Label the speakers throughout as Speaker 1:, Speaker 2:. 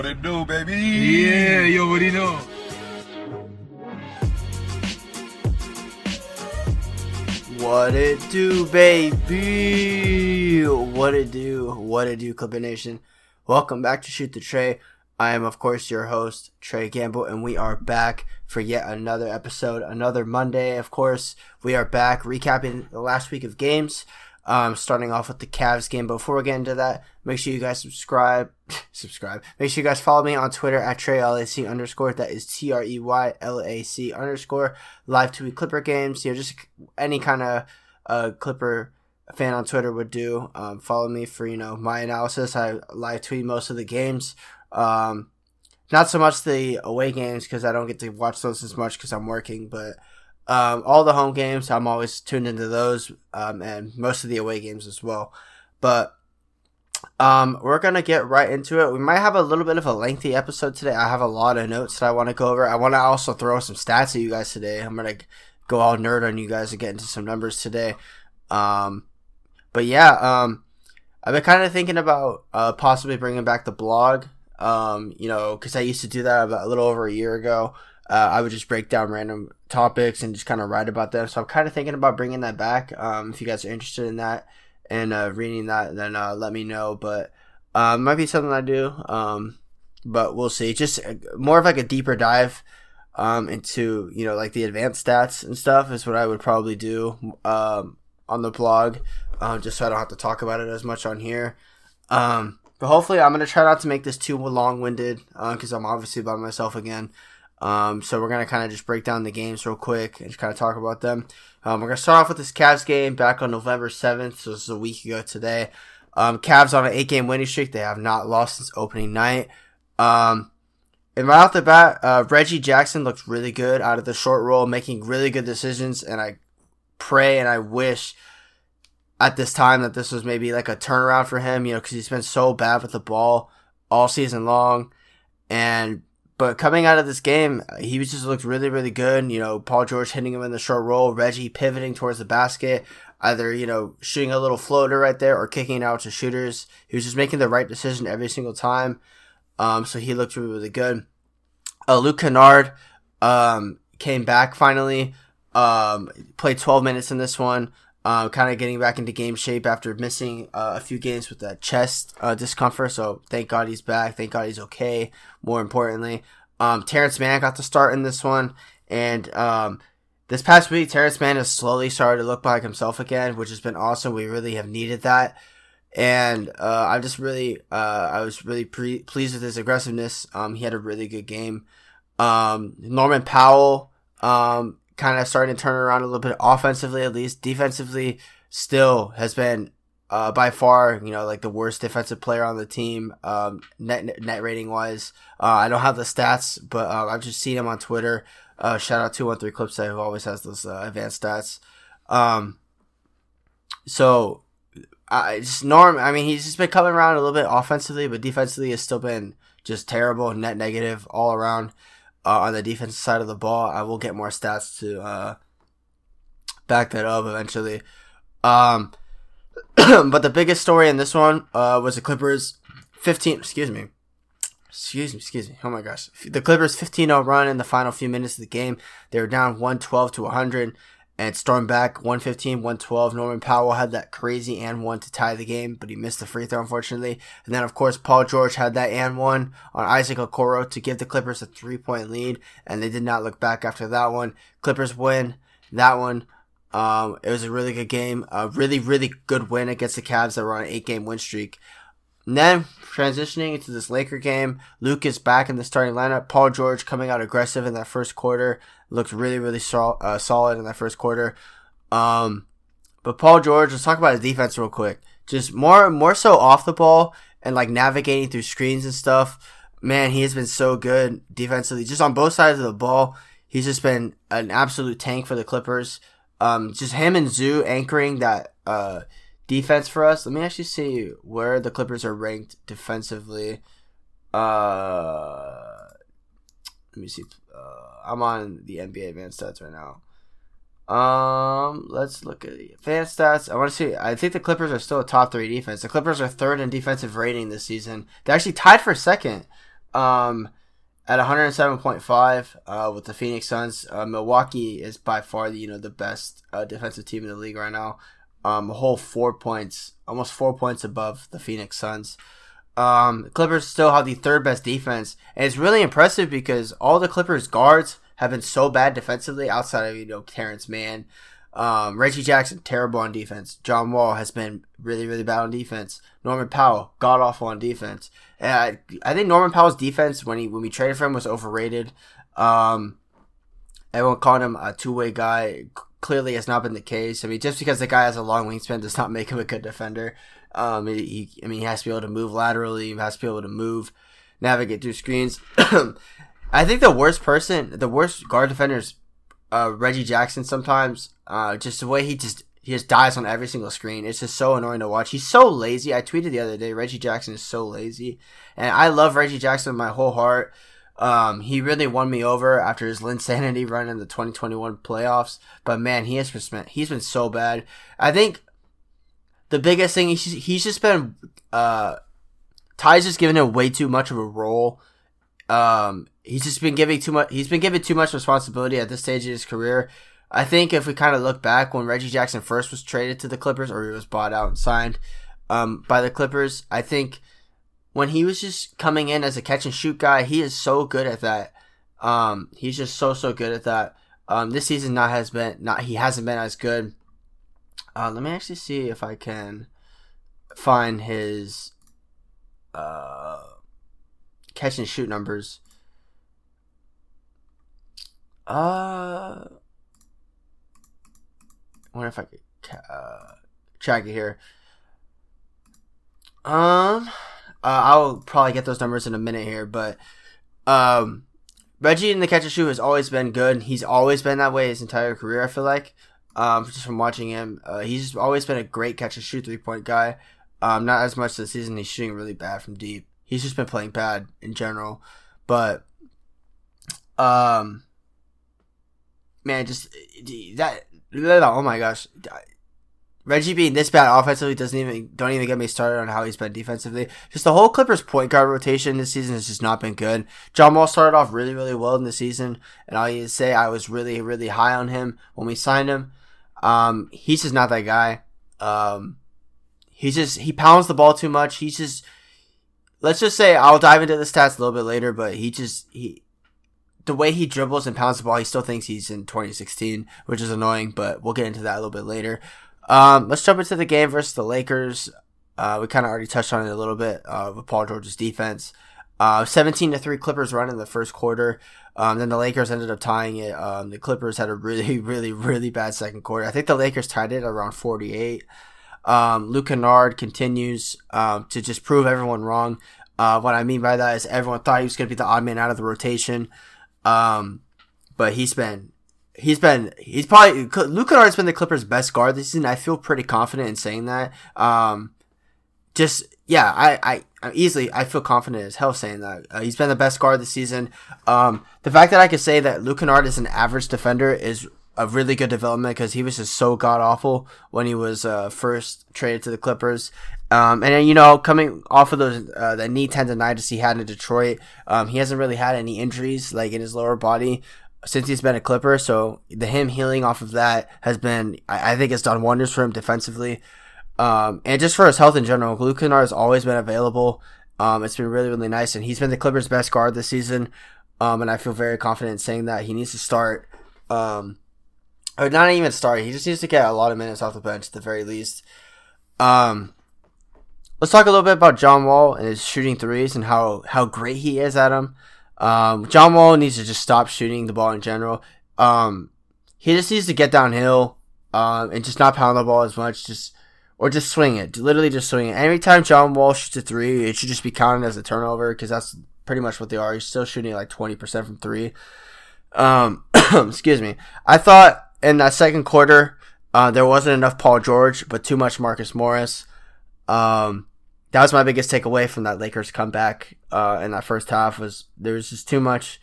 Speaker 1: What it do, baby?
Speaker 2: Yeah, you already know.
Speaker 3: What it do, baby? What it do? What it do, Clipper Nation? Welcome back to Shoot the Tray. I am, of course, your host, Trey Gamble, and we are back for yet another episode, another Monday. Of course, we are back recapping the last week of games. Um, starting off with the Cavs game. Before we get into that, make sure you guys subscribe. subscribe. Make sure you guys follow me on Twitter at Trey TreyLAC underscore. That is T R E Y L A C underscore. Live tweet Clipper games. You know, just any kind of uh, Clipper fan on Twitter would do. Um, follow me for you know my analysis. I live tweet most of the games. Um, not so much the away games because I don't get to watch those as much because I'm working, but um, all the home games, I'm always tuned into those, um, and most of the away games as well. But um, we're gonna get right into it. We might have a little bit of a lengthy episode today. I have a lot of notes that I want to go over. I want to also throw some stats at you guys today. I'm gonna go all nerd on you guys and get into some numbers today. Um, but yeah, um, I've been kind of thinking about uh, possibly bringing back the blog. Um, you know, because I used to do that about a little over a year ago. Uh, I would just break down random topics and just kind of write about them. So I'm kind of thinking about bringing that back. Um, if you guys are interested in that and uh, reading that, then uh, let me know. But uh, might be something I do. Um, but we'll see. Just uh, more of like a deeper dive um, into you know like the advanced stats and stuff is what I would probably do um, on the blog, uh, just so I don't have to talk about it as much on here. Um, but hopefully, I'm gonna try not to make this too long-winded because I'm obviously by myself again. Um, so we're gonna kind of just break down the games real quick and just kind of talk about them. Um, we're gonna start off with this Cavs game back on November seventh, so this is a week ago today. Um, Cavs on an eight-game winning streak. They have not lost since opening night. Um, and right off the bat, uh, Reggie Jackson looked really good out of the short roll, making really good decisions. And I pray and I wish at this time that this was maybe like a turnaround for him, you know, because he's been so bad with the ball all season long. And but coming out of this game, he just looked really, really good. You know, Paul George hitting him in the short roll, Reggie pivoting towards the basket, either, you know, shooting a little floater right there or kicking it out to shooters. He was just making the right decision every single time. Um, so he looked really, really good. Uh, Luke Kennard, um, came back finally. Um, played 12 minutes in this one. Uh, kind of getting back into game shape after missing uh, a few games with that chest uh, discomfort. So thank God he's back. Thank God he's okay. More importantly, um, Terrence Mann got to start in this one, and um, this past week, Terrence Mann has slowly started to look like himself again, which has been awesome. We really have needed that, and uh, I just really, uh, I was really pre- pleased with his aggressiveness. Um, he had a really good game. Um, Norman Powell, um, kind of starting to turn around a little bit offensively, at least defensively, still has been uh, by far, you know, like the worst defensive player on the team, um, net net rating wise. Uh, I don't have the stats, but uh, I've just seen him on Twitter. Uh, shout out to one three clips who always has those uh, advanced stats. Um, so I just Norm. I mean, he's just been coming around a little bit offensively, but defensively has still been just terrible, net negative all around uh, on the defensive side of the ball. I will get more stats to uh, back that up eventually. Um, but the biggest story in this one uh, was the Clippers 15. Excuse me. Excuse me, excuse me. Oh my gosh. The Clippers 15 0 run in the final few minutes of the game. They were down 112 to 100 and stormed back 115 112. Norman Powell had that crazy and one to tie the game, but he missed the free throw, unfortunately. And then, of course, Paul George had that and one on Isaac Okoro to give the Clippers a three point lead, and they did not look back after that one. Clippers win that one. Um, it was a really good game, a really, really good win against the Cavs that were on an eight game win streak. And then transitioning into this Laker game, Luke is back in the starting lineup. Paul George coming out aggressive in that first quarter, looked really, really sol- uh, solid in that first quarter. Um, but Paul George, let's talk about his defense real quick. Just more, more so off the ball and like navigating through screens and stuff. Man, he has been so good defensively, just on both sides of the ball. He's just been an absolute tank for the Clippers. Um, just him and Zu anchoring that uh, defense for us. Let me actually see where the Clippers are ranked defensively. Uh, let me see. Uh, I'm on the NBA advanced stats right now. Um, let's look at the advanced stats. I want to see. I think the Clippers are still a top three defense. The Clippers are third in defensive rating this season. They're actually tied for second Um, at 107.5 uh, with the Phoenix Suns. Uh, Milwaukee is by far the you know the best uh, defensive team in the league right now. Um, a whole four points, almost four points above the Phoenix Suns. Um, Clippers still have the third best defense, and it's really impressive because all the Clippers guards have been so bad defensively outside of you know Terrence Mann. Um, Reggie Jackson, terrible on defense. John Wall has been really, really bad on defense. Norman Powell, god awful on defense. And I, I think Norman Powell's defense when he when we traded for him was overrated. Um, everyone called him a two way guy. Clearly, has not been the case. I mean, just because the guy has a long wingspan does not make him a good defender. Um, he, I mean, he has to be able to move laterally. He has to be able to move, navigate through screens. I think the worst person, the worst guard defenders, uh, Reggie Jackson. Sometimes, uh, just the way he just he just dies on every single screen. It's just so annoying to watch. He's so lazy. I tweeted the other day, Reggie Jackson is so lazy. And I love Reggie Jackson with my whole heart. Um, he really won me over after his insanity run in the 2021 playoffs. But man, he has been, he's been so bad. I think the biggest thing, he's, he's just been, uh, Ty's just given him way too much of a role. Um, he's just been giving too much, he's been given too much responsibility at this stage of his career. I think if we kind of look back when Reggie Jackson first was traded to the Clippers or he was bought out and signed um, by the Clippers, I think when he was just coming in as a catch and shoot guy, he is so good at that. Um, he's just so so good at that. Um, this season not has been not he hasn't been as good. Uh, let me actually see if I can find his uh, catch and shoot numbers. Uh I wonder if I could uh, track it here. Um, uh, I'll probably get those numbers in a minute here, but um, Reggie in the catch and shoot has always been good. He's always been that way his entire career. I feel like, um, just from watching him, uh, he's always been a great catch and shoot three point guy. Um, not as much this season. He's shooting really bad from deep. He's just been playing bad in general, but um, man, just that oh my gosh. Reggie being this bad offensively doesn't even don't even get me started on how he's been defensively. Just the whole Clippers point guard rotation this season has just not been good. John Wall started off really really well in the season, and I need to say I was really really high on him when we signed him. Um, he's just not that guy. Um, he just he pounds the ball too much. He's just let's just say I'll dive into the stats a little bit later, but he just he the way he dribbles and pounds the ball, he still thinks he's in 2016, which is annoying, but we'll get into that a little bit later. Um, let's jump into the game versus the Lakers. Uh, we kind of already touched on it a little bit uh, with Paul George's defense. Uh, 17 to 3 Clippers run in the first quarter. Um, then the Lakers ended up tying it. Um, the Clippers had a really, really, really bad second quarter. I think the Lakers tied it around 48. Um, Luke Kennard continues um, to just prove everyone wrong. Uh, what I mean by that is everyone thought he was going to be the odd man out of the rotation. Um, but he's been he's been he's probably Luke Kennard's been the Clippers' best guard this season. I feel pretty confident in saying that. Um, just yeah, I I I'm easily I feel confident as hell saying that uh, he's been the best guard this season. Um, the fact that I could say that Luke Kennard is an average defender is a really good development because he was just so god awful when he was uh, first traded to the Clippers. Um, and then, you know, coming off of those uh, the knee tendonitis he had in Detroit, um, he hasn't really had any injuries like in his lower body since he's been a Clipper. So the him healing off of that has been, I, I think, it's done wonders for him defensively, um, and just for his health in general. Luke has always been available. Um, it's been really really nice, and he's been the Clippers' best guard this season. Um, and I feel very confident in saying that he needs to start. Um, or not even start. He just needs to get a lot of minutes off the bench at the very least. Um, let's talk a little bit about John Wall and his shooting threes and how how great he is at them. Um, John Wall needs to just stop shooting the ball in general. Um, he just needs to get downhill um, and just not pound the ball as much. Just or just swing it. Literally just swing it. Every time John Wall shoots a three, it should just be counted as a turnover because that's pretty much what they are. He's still shooting like twenty percent from three. Um, excuse me. I thought in that second quarter, uh, there wasn't enough Paul George, but too much Marcus Morris. Um, that was my biggest takeaway from that Lakers comeback uh, in that first half was there was just too much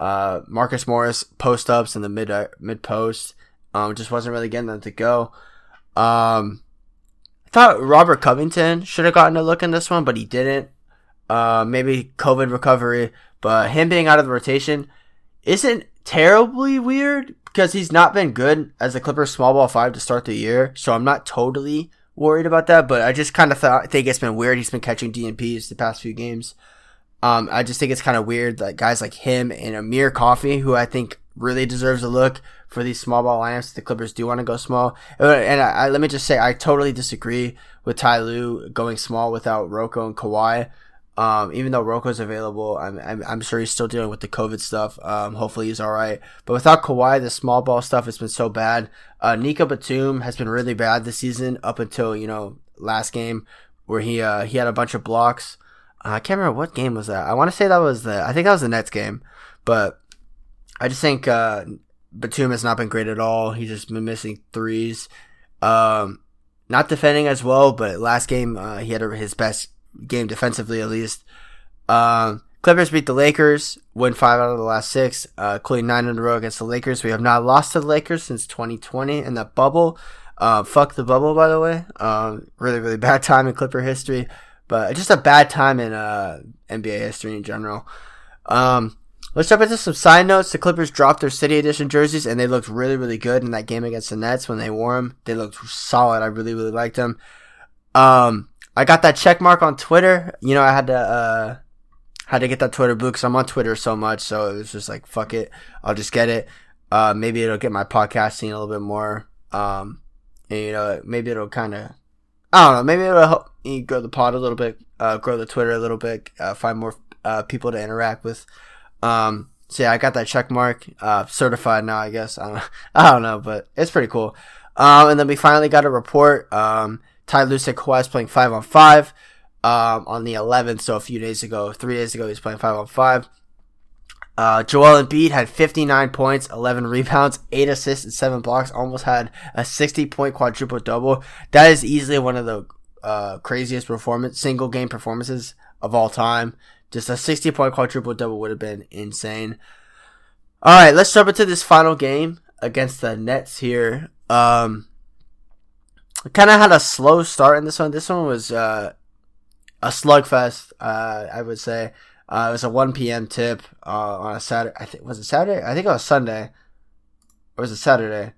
Speaker 3: uh, Marcus Morris post ups in the mid uh, mid post. Um, just wasn't really getting them to go. Um, I thought Robert Covington should have gotten a look in this one, but he didn't. uh, maybe COVID recovery, but him being out of the rotation isn't terribly weird because he's not been good as a Clippers small ball five to start the year. So I'm not totally worried about that, but I just kind of thought, I think it's been weird. He's been catching DNPs the past few games. Um, I just think it's kind of weird that guys like him and Amir Coffey, who I think really deserves a look for these small ball lineups. The Clippers do want to go small, and I, I, let me just say I totally disagree with Ty Lue going small without RoCo and Kawhi. Um, even though RoCo's available, I'm, I'm, I'm sure he's still dealing with the COVID stuff. Um, hopefully he's all right. But without Kawhi, the small ball stuff has been so bad. Uh, Nico Batum has been really bad this season up until you know last game where he uh, he had a bunch of blocks. Uh, I can't remember what game was that. I want to say that was the I think that was the Nets game, but I just think uh, Batum has not been great at all. He's just been missing threes. Um, not defending as well, but last game uh, he had his best game defensively at least. Um, Clippers beat the Lakers, win five out of the last six, uh, including nine in a row against the Lakers. We have not lost to the Lakers since 2020 in that bubble. Uh, fuck the bubble, by the way. Um, really, really bad time in Clipper history, but just a bad time in uh, NBA history in general. Um, let's jump into some side notes. The Clippers dropped their City Edition jerseys, and they looked really, really good in that game against the Nets when they wore them. They looked solid. I really, really liked them. Um, I got that check mark on Twitter. You know, I had to uh, had to get that Twitter blue because I'm on Twitter so much. So it was just like, fuck it, I'll just get it. Uh, maybe it'll get my podcasting a little bit more. Um, and, you know, maybe it'll kind of, I don't know, maybe it'll help me grow the pod a little bit, uh, grow the Twitter a little bit, uh, find more uh, people to interact with. Um, so yeah, I got that check mark, uh, certified now, I guess. I don't, I don't know, but it's pretty cool. Um, and then we finally got a report. Um, Ty said Kawhi's playing five on five um, on the 11th. So a few days ago, three days ago, he was playing five on five. Uh, Joel Embiid had 59 points, 11 rebounds, 8 assists, and 7 blocks. Almost had a 60 point quadruple double. That is easily one of the uh, craziest performance, single game performances of all time. Just a 60 point quadruple double would have been insane. All right, let's jump into this final game against the Nets here. Um, kind of had a slow start in this one. This one was uh, a slugfest, uh, I would say. Uh, it was a 1 p.m. tip uh, on a Saturday. I think was it Saturday? I think it was Sunday, or was it Saturday?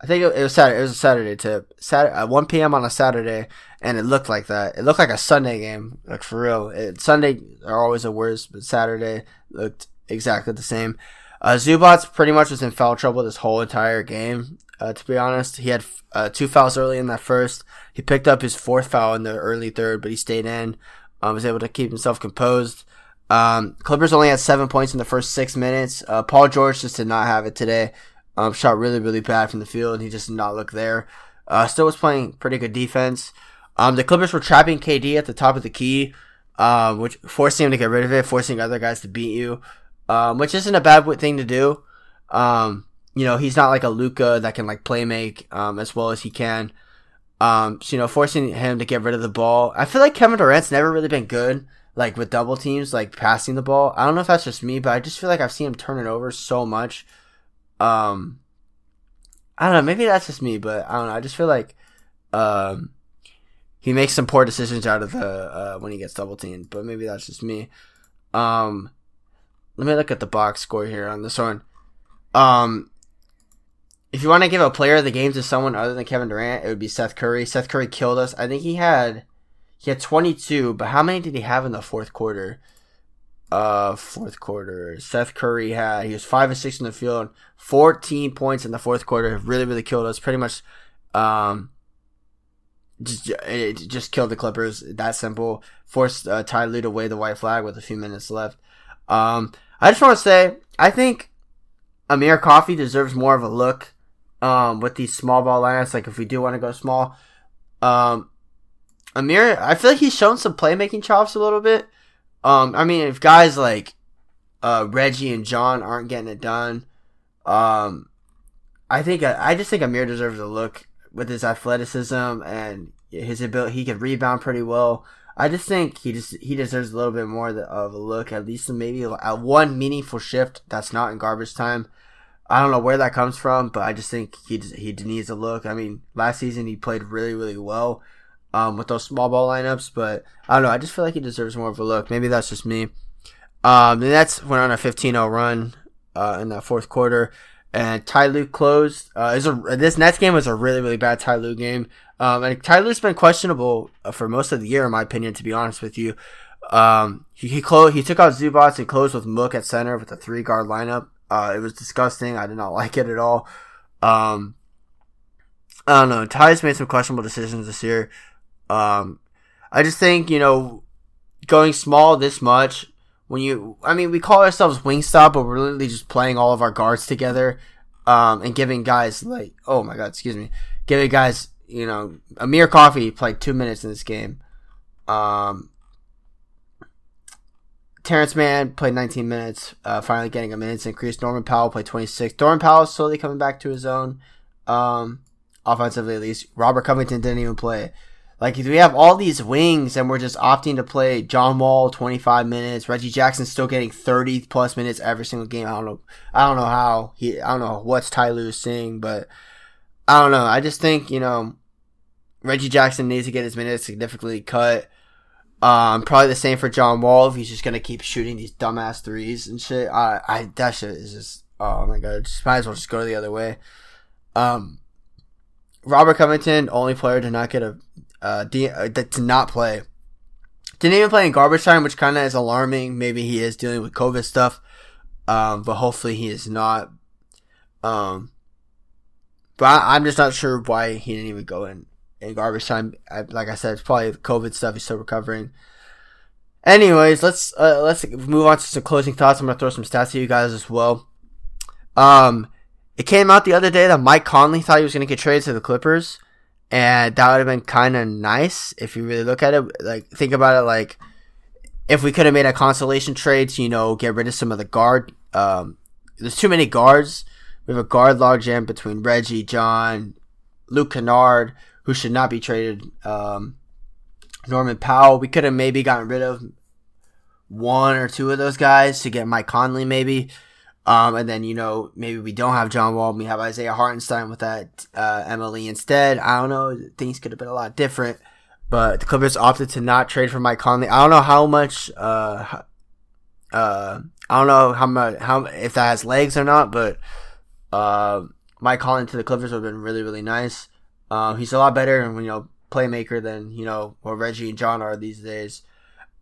Speaker 3: I think it, was Saturday. It was a Saturday tip. Saturday, at 1 p.m. on a Saturday, and it looked like that. It looked like a Sunday game, like for real. It, Sunday are always the worst, but Saturday looked exactly the same. Uh, Zubac pretty much was in foul trouble this whole entire game. Uh, to be honest, he had uh, two fouls early in that first. He picked up his fourth foul in the early third, but he stayed in. Um, was able to keep himself composed. Um, Clippers only had seven points in the first six minutes. Uh, Paul George just did not have it today. Um, shot really, really bad from the field. He just did not look there. Uh, still was playing pretty good defense. Um, the Clippers were trapping KD at the top of the key, um, which forcing him to get rid of it, forcing other guys to beat you, um, which isn't a bad thing to do. Um, you know, he's not like a Luka that can like play make um, as well as he can. Um, so, you know, forcing him to get rid of the ball. I feel like Kevin Durant's never really been good, like with double teams, like passing the ball. I don't know if that's just me, but I just feel like I've seen him turn it over so much. Um, I don't know. Maybe that's just me, but I don't know. I just feel like, um, he makes some poor decisions out of the uh, when he gets double teamed, but maybe that's just me. Um, let me look at the box score here on this one. Um, if you want to give a player of the game to someone other than Kevin Durant, it would be Seth Curry. Seth Curry killed us. I think he had he had 22, but how many did he have in the fourth quarter? Uh, fourth quarter. Seth Curry had he was five and six in the field, 14 points in the fourth quarter. Really, really killed us. Pretty much, um, just it just killed the Clippers. That simple. Forced uh, Ty Lue to wave the white flag with a few minutes left. Um, I just want to say I think Amir Coffey deserves more of a look um, with these small ball lineups. Like if we do want to go small, um, Amir, I feel like he's shown some playmaking chops a little bit. Um, I mean, if guys like uh, Reggie and John aren't getting it done, um, I think I just think Amir deserves a look with his athleticism and his ability. He can rebound pretty well. I just think he just he deserves a little bit more of a look, at least maybe a one meaningful shift that's not in garbage time. I don't know where that comes from, but I just think he he needs a look. I mean, last season he played really really well. um, with those small ball lineups. But I don't know. I just feel like he deserves more of a look. Maybe that's just me. Um, the Nets went on a 15-0 run uh, in that fourth quarter, and Ty Lue closed. Uh, a, this Nets game was a really really bad Ty Lue game. Um, and Ty Lue's been questionable uh, for most of the year, in my opinion. To be honest with you, um, he he, closed, he took out Zubac and closed with Mook at center with a three guard lineup. Uh, it was disgusting. I did not like it at all. Um, I don't know. Ty's made some questionable decisions this year. Um, I just think you know going small this much when you I mean we call ourselves Wingstop, but we're literally just playing all of our guards together, um, and giving guys like oh my god, excuse me, giving guys you know Amir Coffey played two minutes in this game. Um, Terrence Mann played 19 minutes, uh, finally getting a minutes increase. Norman Powell played 26. Norman Powell slowly coming back to his own, um, offensively at least. Robert Covington didn't even play. Like we have all these wings and we're just opting to play John Wall 25 minutes, Reggie Jackson still getting 30 plus minutes every single game. I don't know. I don't know how he. I don't know what's Ty Lue seeing, but I don't know. I just think you know Reggie Jackson needs to get his minutes significantly cut. Um, probably the same for John Wall if he's just gonna keep shooting these dumbass threes and shit. I, I that shit is just oh my god, just might as well just go the other way. Um, Robert Covington, only player to not get a uh, uh to not play. Didn't even play in garbage time, which kind of is alarming. Maybe he is dealing with COVID stuff, um, but hopefully he is not. Um, but I, I'm just not sure why he didn't even go in in garbage time. I, like I said, it's probably COVID stuff. He's still recovering. Anyways, let's uh, let's move on to some closing thoughts. I'm gonna throw some stats to you guys as well. Um, it came out the other day that Mike Conley thought he was gonna get traded to the Clippers, and that would have been kind of nice if you really look at it. Like think about it, like if we could have made a consolation trade to you know get rid of some of the guard. Um, there's too many guards. We have a guard logjam between Reggie, John, Luke Kennard who should not be traded. Um, Norman Powell, we could have maybe gotten rid of one or two of those guys to get Mike Conley, maybe. Um, and then, you know, maybe we don't have John Wall. We have Isaiah Hartenstein with that uh, MLE instead. I don't know. Things could have been a lot different. But the Clippers opted to not trade for Mike Conley. I don't know how much. Uh, uh, I don't know how much how if that has legs or not, but uh, Mike Conley to the Clippers would have been really really nice. Um, he's a lot better, and you know, playmaker than you know what Reggie and John are these days.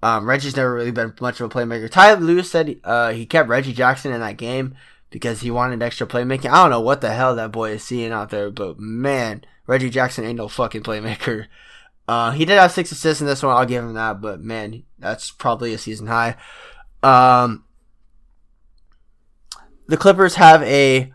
Speaker 3: Um, Reggie's never really been much of a playmaker. Ty Lue's said uh, he kept Reggie Jackson in that game because he wanted extra playmaking. I don't know what the hell that boy is seeing out there, but man, Reggie Jackson ain't no fucking playmaker. Uh, he did have six assists in this one. I'll give him that, but man, that's probably a season high. Um, the Clippers have a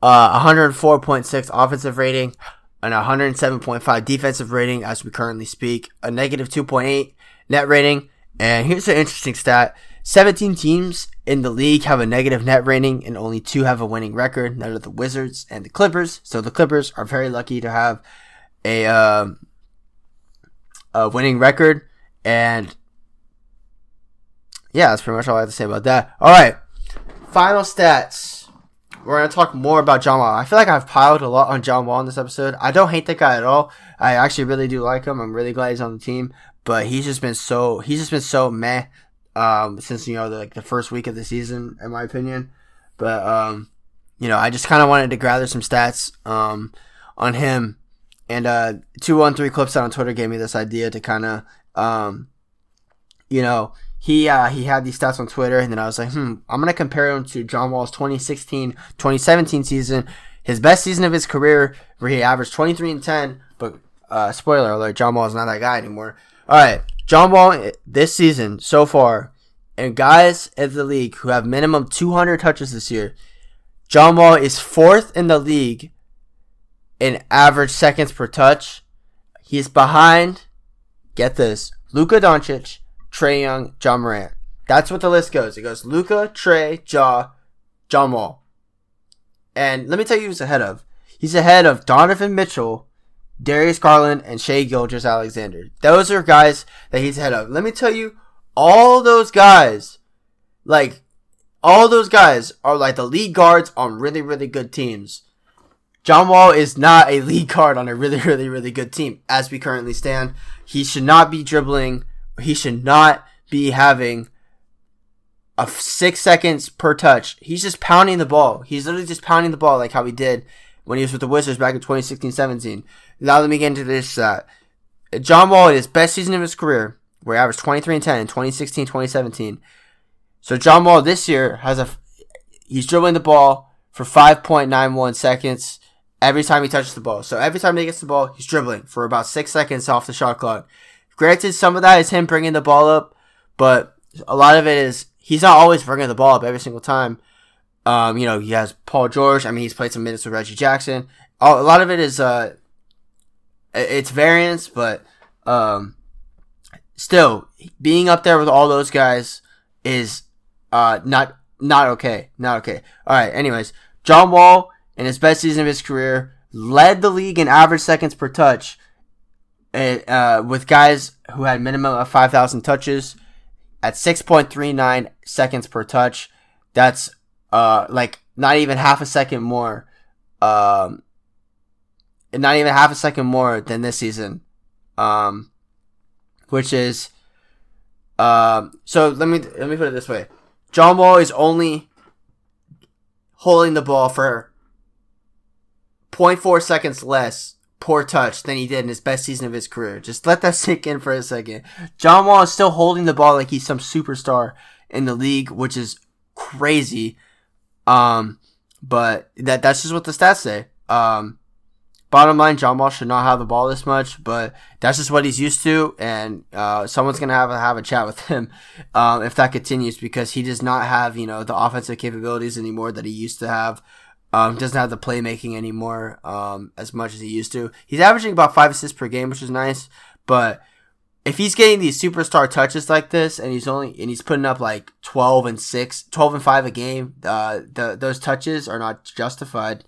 Speaker 3: uh, 104.6 offensive rating an 107.5 defensive rating as we currently speak, a negative 2.8 net rating. And here's an interesting stat 17 teams in the league have a negative net rating, and only two have a winning record. None of the Wizards and the Clippers. So the Clippers are very lucky to have a, uh, a winning record. And yeah, that's pretty much all I have to say about that. All right. Final stats we're gonna talk more about John Wall. I feel like I've piled a lot on John Wall in this episode. I don't hate that guy at all. I actually really do like him. I'm really glad he's on the team. But he's just been so he's just been so meh um, since you know the, like the first week of the season, in my opinion. But um, you know, I just kind of wanted to gather some stats um, on him. And uh, two one three clips on Twitter gave me this idea to kind of um, you know he uh, he had these stats on Twitter, and then I was like, hmm, I'm gonna compare him to John Wall's 2016-2017 season, his best season of his career, where he averaged 23 and 10. But uh, spoiler alert, John Wall is not that guy anymore. All right, John Wall this season so far, and guys in the league who have minimum 200 touches this year, John Wall is fourth in the league in average seconds per touch. He's behind. Get this, Luka Doncic Trae Young, Ja Morant. That's what the list goes. It goes Luka, Trae, Ja, John Wall. And let me tell you who's ahead of. He's ahead of Donovan Mitchell, Darius Garland, and Shai Gilgeous-Alexander. Those are guys that he's ahead of. Let me tell you, all those guys, like, all those guys are like the lead guards on really, really good teams. John Wall is not a lead guard on a really, really, really good team as we currently stand. he should not be dribbling. He should not be having a f- six seconds per touch. He's just pounding the ball. He's literally just pounding the ball like how he did when he was with the Wizards back in 2016-17. Now let me get into this. Uh, John Wall, his best season of his career, where he averaged 23 and 10 in 2016-2017. So John Wall this year has a he's dribbling the ball for 5.91 seconds every time he touches the ball. So every time he gets the ball, he's dribbling for about six seconds off the shot clock. Granted, some of that is him bringing the ball up, but a lot of it is he's not always bringing the ball up every single time. Um, you know, he has Paul George. I mean, he's played some minutes with Reggie Jackson. A lot of it is uh, it's variance, but um, still being up there with all those guys is uh not not okay, not okay. All right. Anyways, John Wall in his best season of his career led the league in average seconds per touch, uh, with guys who had minimum of five thousand touches at six point three nine seconds per touch. That's uh like not even half a second more. Um, not even half a second more than this season. Um, which is um. So let me let me put it this way. John Wall is only holding the ball for 0.4 seconds less per touch than he did in his best season of his career. Just let that sink in for a second. John Wall is still holding the ball like he's some superstar in the league, which is crazy. Um, but that that's just what the stats say. Um, Bottom line, John Wall should not have the ball this much, but that's just what he's used to, and uh, someone's gonna have to have a chat with him um, if that continues because he does not have you know the offensive capabilities anymore that he used to have. Um, doesn't have the playmaking anymore um, as much as he used to. He's averaging about five assists per game, which is nice, but if he's getting these superstar touches like this and he's only and he's putting up like 12 and 6 12 and 5 a game uh the, those touches are not justified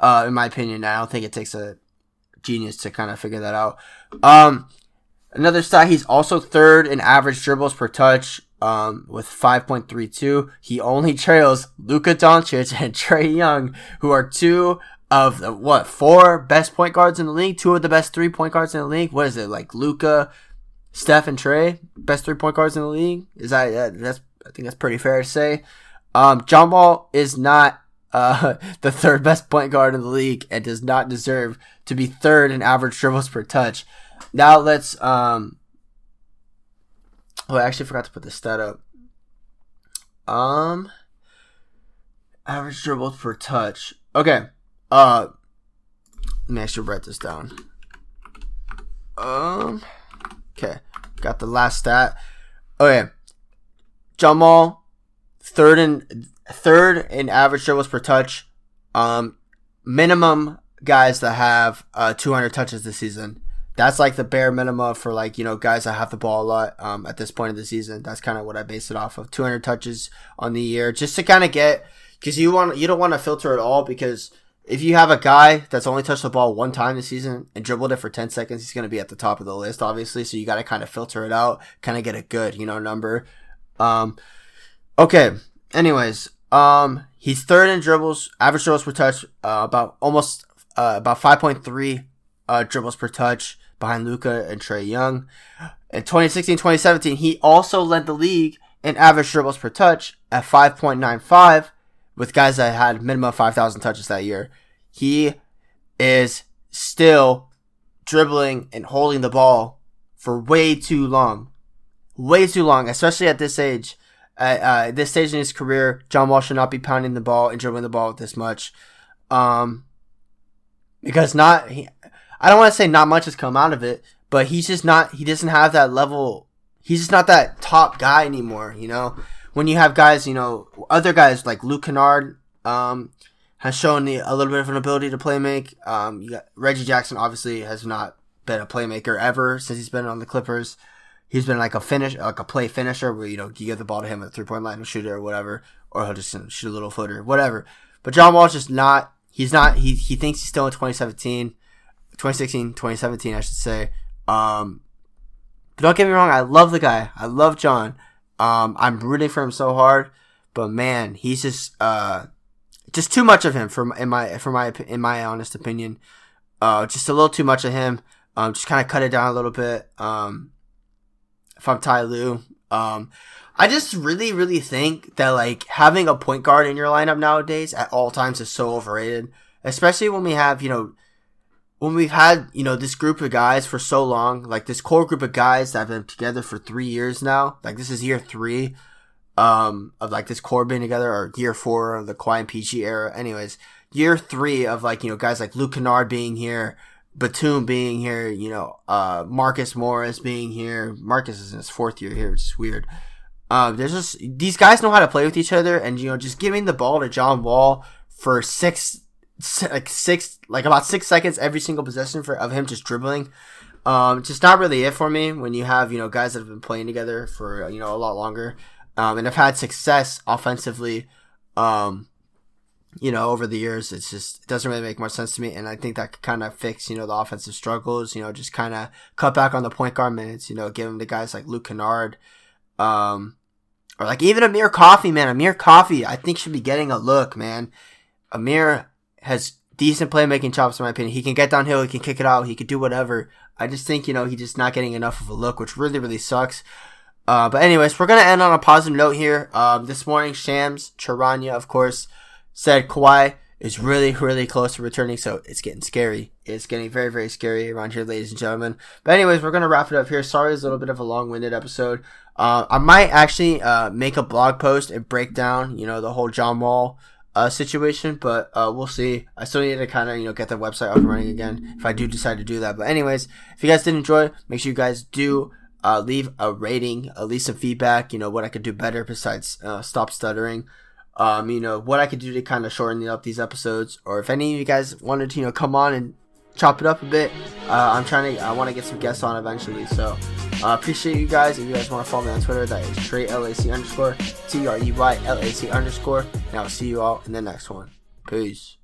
Speaker 3: uh, in my opinion. I don't think it takes a genius to kind of figure that out. Um, another stat, he's also third in average dribbles per touch, um, with 5.32. He only trails Luka Doncic and Trae Young, who are two of the, what, four best point guards in the league? Two of the best three point guards in the league? What is it, like Luka, Steph, and Trae, Best three point guards in the league? Is that, that's, I think that's pretty fair to say. Um, John Wall is not uh, the third best point guard in the league and does not deserve to be third in average dribbles per touch. Now let's um Oh, I actually forgot to put the stat up. Um average dribbles per touch. Okay. Uh let me actually write this down. Um okay. Got the last stat. Okay. Jamal third in third in average dribbles per touch. Um, minimum guys that have uh, 200 touches this season. That's like the bare minimum for like you know guys that have the ball a lot um, at this point of the season. That's kind of what I base it off of. 200 touches on the year, just to kind of get because you want you don't want to filter it all because if you have a guy that's only touched the ball one time this season and dribbled it for 10 seconds, he's going to be at the top of the list, obviously. So you got to kind of filter it out, kind of get a good, you know, number. Um, okay. Anyways, um, he's third in dribbles, average dribbles per touch, uh, about almost uh, about 5.3 uh, dribbles per touch behind Luka and Trae Young. In 2016 2017, he also led the league in average dribbles per touch at 5.95 with guys that had minimum 5,000 touches that year. He is still dribbling and holding the ball for way too long. Way too long, especially at this age at uh, this stage in his career, John Wall should not be pounding the ball and dribbling the ball this much. Um, because not, he, I don't want to say not much has come out of it, but he's just not, he doesn't have that level. He's just not that top guy anymore, you know? When you have guys, you know, other guys like Luke Kennard, um, has shown the, a little bit of an ability to play make. Um, got, Reggie Jackson obviously has not been a playmaker ever since he's been on the Clippers he's been like a finish, like a play finisher where you know you give the ball to him at the three point line and shoot it or whatever, or he'll just shoot a little footer, whatever. But John Wall's just not. He's not. He he thinks he's still in 2017, 2016, 2017, I should say. Um, but don't get me wrong. I love the guy. I love John. Um, I'm rooting for him so hard, but man, he's just uh, just too much of him for in my for my in my honest opinion. Uh, just a little too much of him. Um, just kind of cut it down a little bit. Um, if I'm Ty Lue, um, I just really, really think that like having a point guard in your lineup nowadays at all times is so overrated, especially when we have, you know, when we've had, you know, this group of guys for so long, like this core group of guys that have been together for three years now, like this is year three, um, of like this core being together, or year four of the Kawhi and PG era. Anyways, year three of like, you know, guys like Luke Kennard being here, Batum being here, you know, uh, Marcus Morris being here. Marcus is in his fourth year here, which is weird. Um, there's just, these guys know how to play with each other, and, you know, just giving the ball to John Wall for six, like six, like about six seconds every single possession for, of him just dribbling. Um, just not really it for me when you have, you know, guys that have been playing together for, you know, a lot longer. Um, and have had success offensively. Um, you know, over the years, it's just, it doesn't really make much sense to me. And I think that could kind of fix, you know, the offensive struggles, you know, just kind of cut back on the point guard minutes, you know, give them to guys like Luke Kennard, um, or like even Amir Coffey, man. Amir Coffey, I think should be getting a look, man. Amir has decent playmaking chops, in my opinion. He can get downhill, he can kick it out, he can do whatever. I just think, you know, he's just not getting enough of a look, which really, really sucks. Uh, but anyways, we're gonna end on a positive note here. Um, this morning, Shams Charania, of course, said Kawhi is really, really close to returning, so it's getting scary. It's getting very, very scary around here, ladies and gentlemen. But anyways, we're gonna wrap it up here. Sorry, it's a little bit of a long-winded episode. Uh, I might actually uh, make a blog post and break down, you know, the whole John Wall uh, situation, but uh, we'll see. I still need to kind of, you know, get the website up and running again if I do decide to do that. But anyways, if you guys did enjoy, make sure you guys do uh, leave a rating, at least some feedback. You know what I could do better besides uh, stop stuttering. Um, you know what I could do to kind of shorten up these episodes, or if any of you guys wanted to, you know, come on and chop it up a bit. Uh, I'm trying to. I want to get some guests on eventually. So uh, appreciate you guys. If you guys want to follow me on Twitter, that is Trey LAC underscore T R E Y L A C underscore. And I'll see you all in the next one. Peace.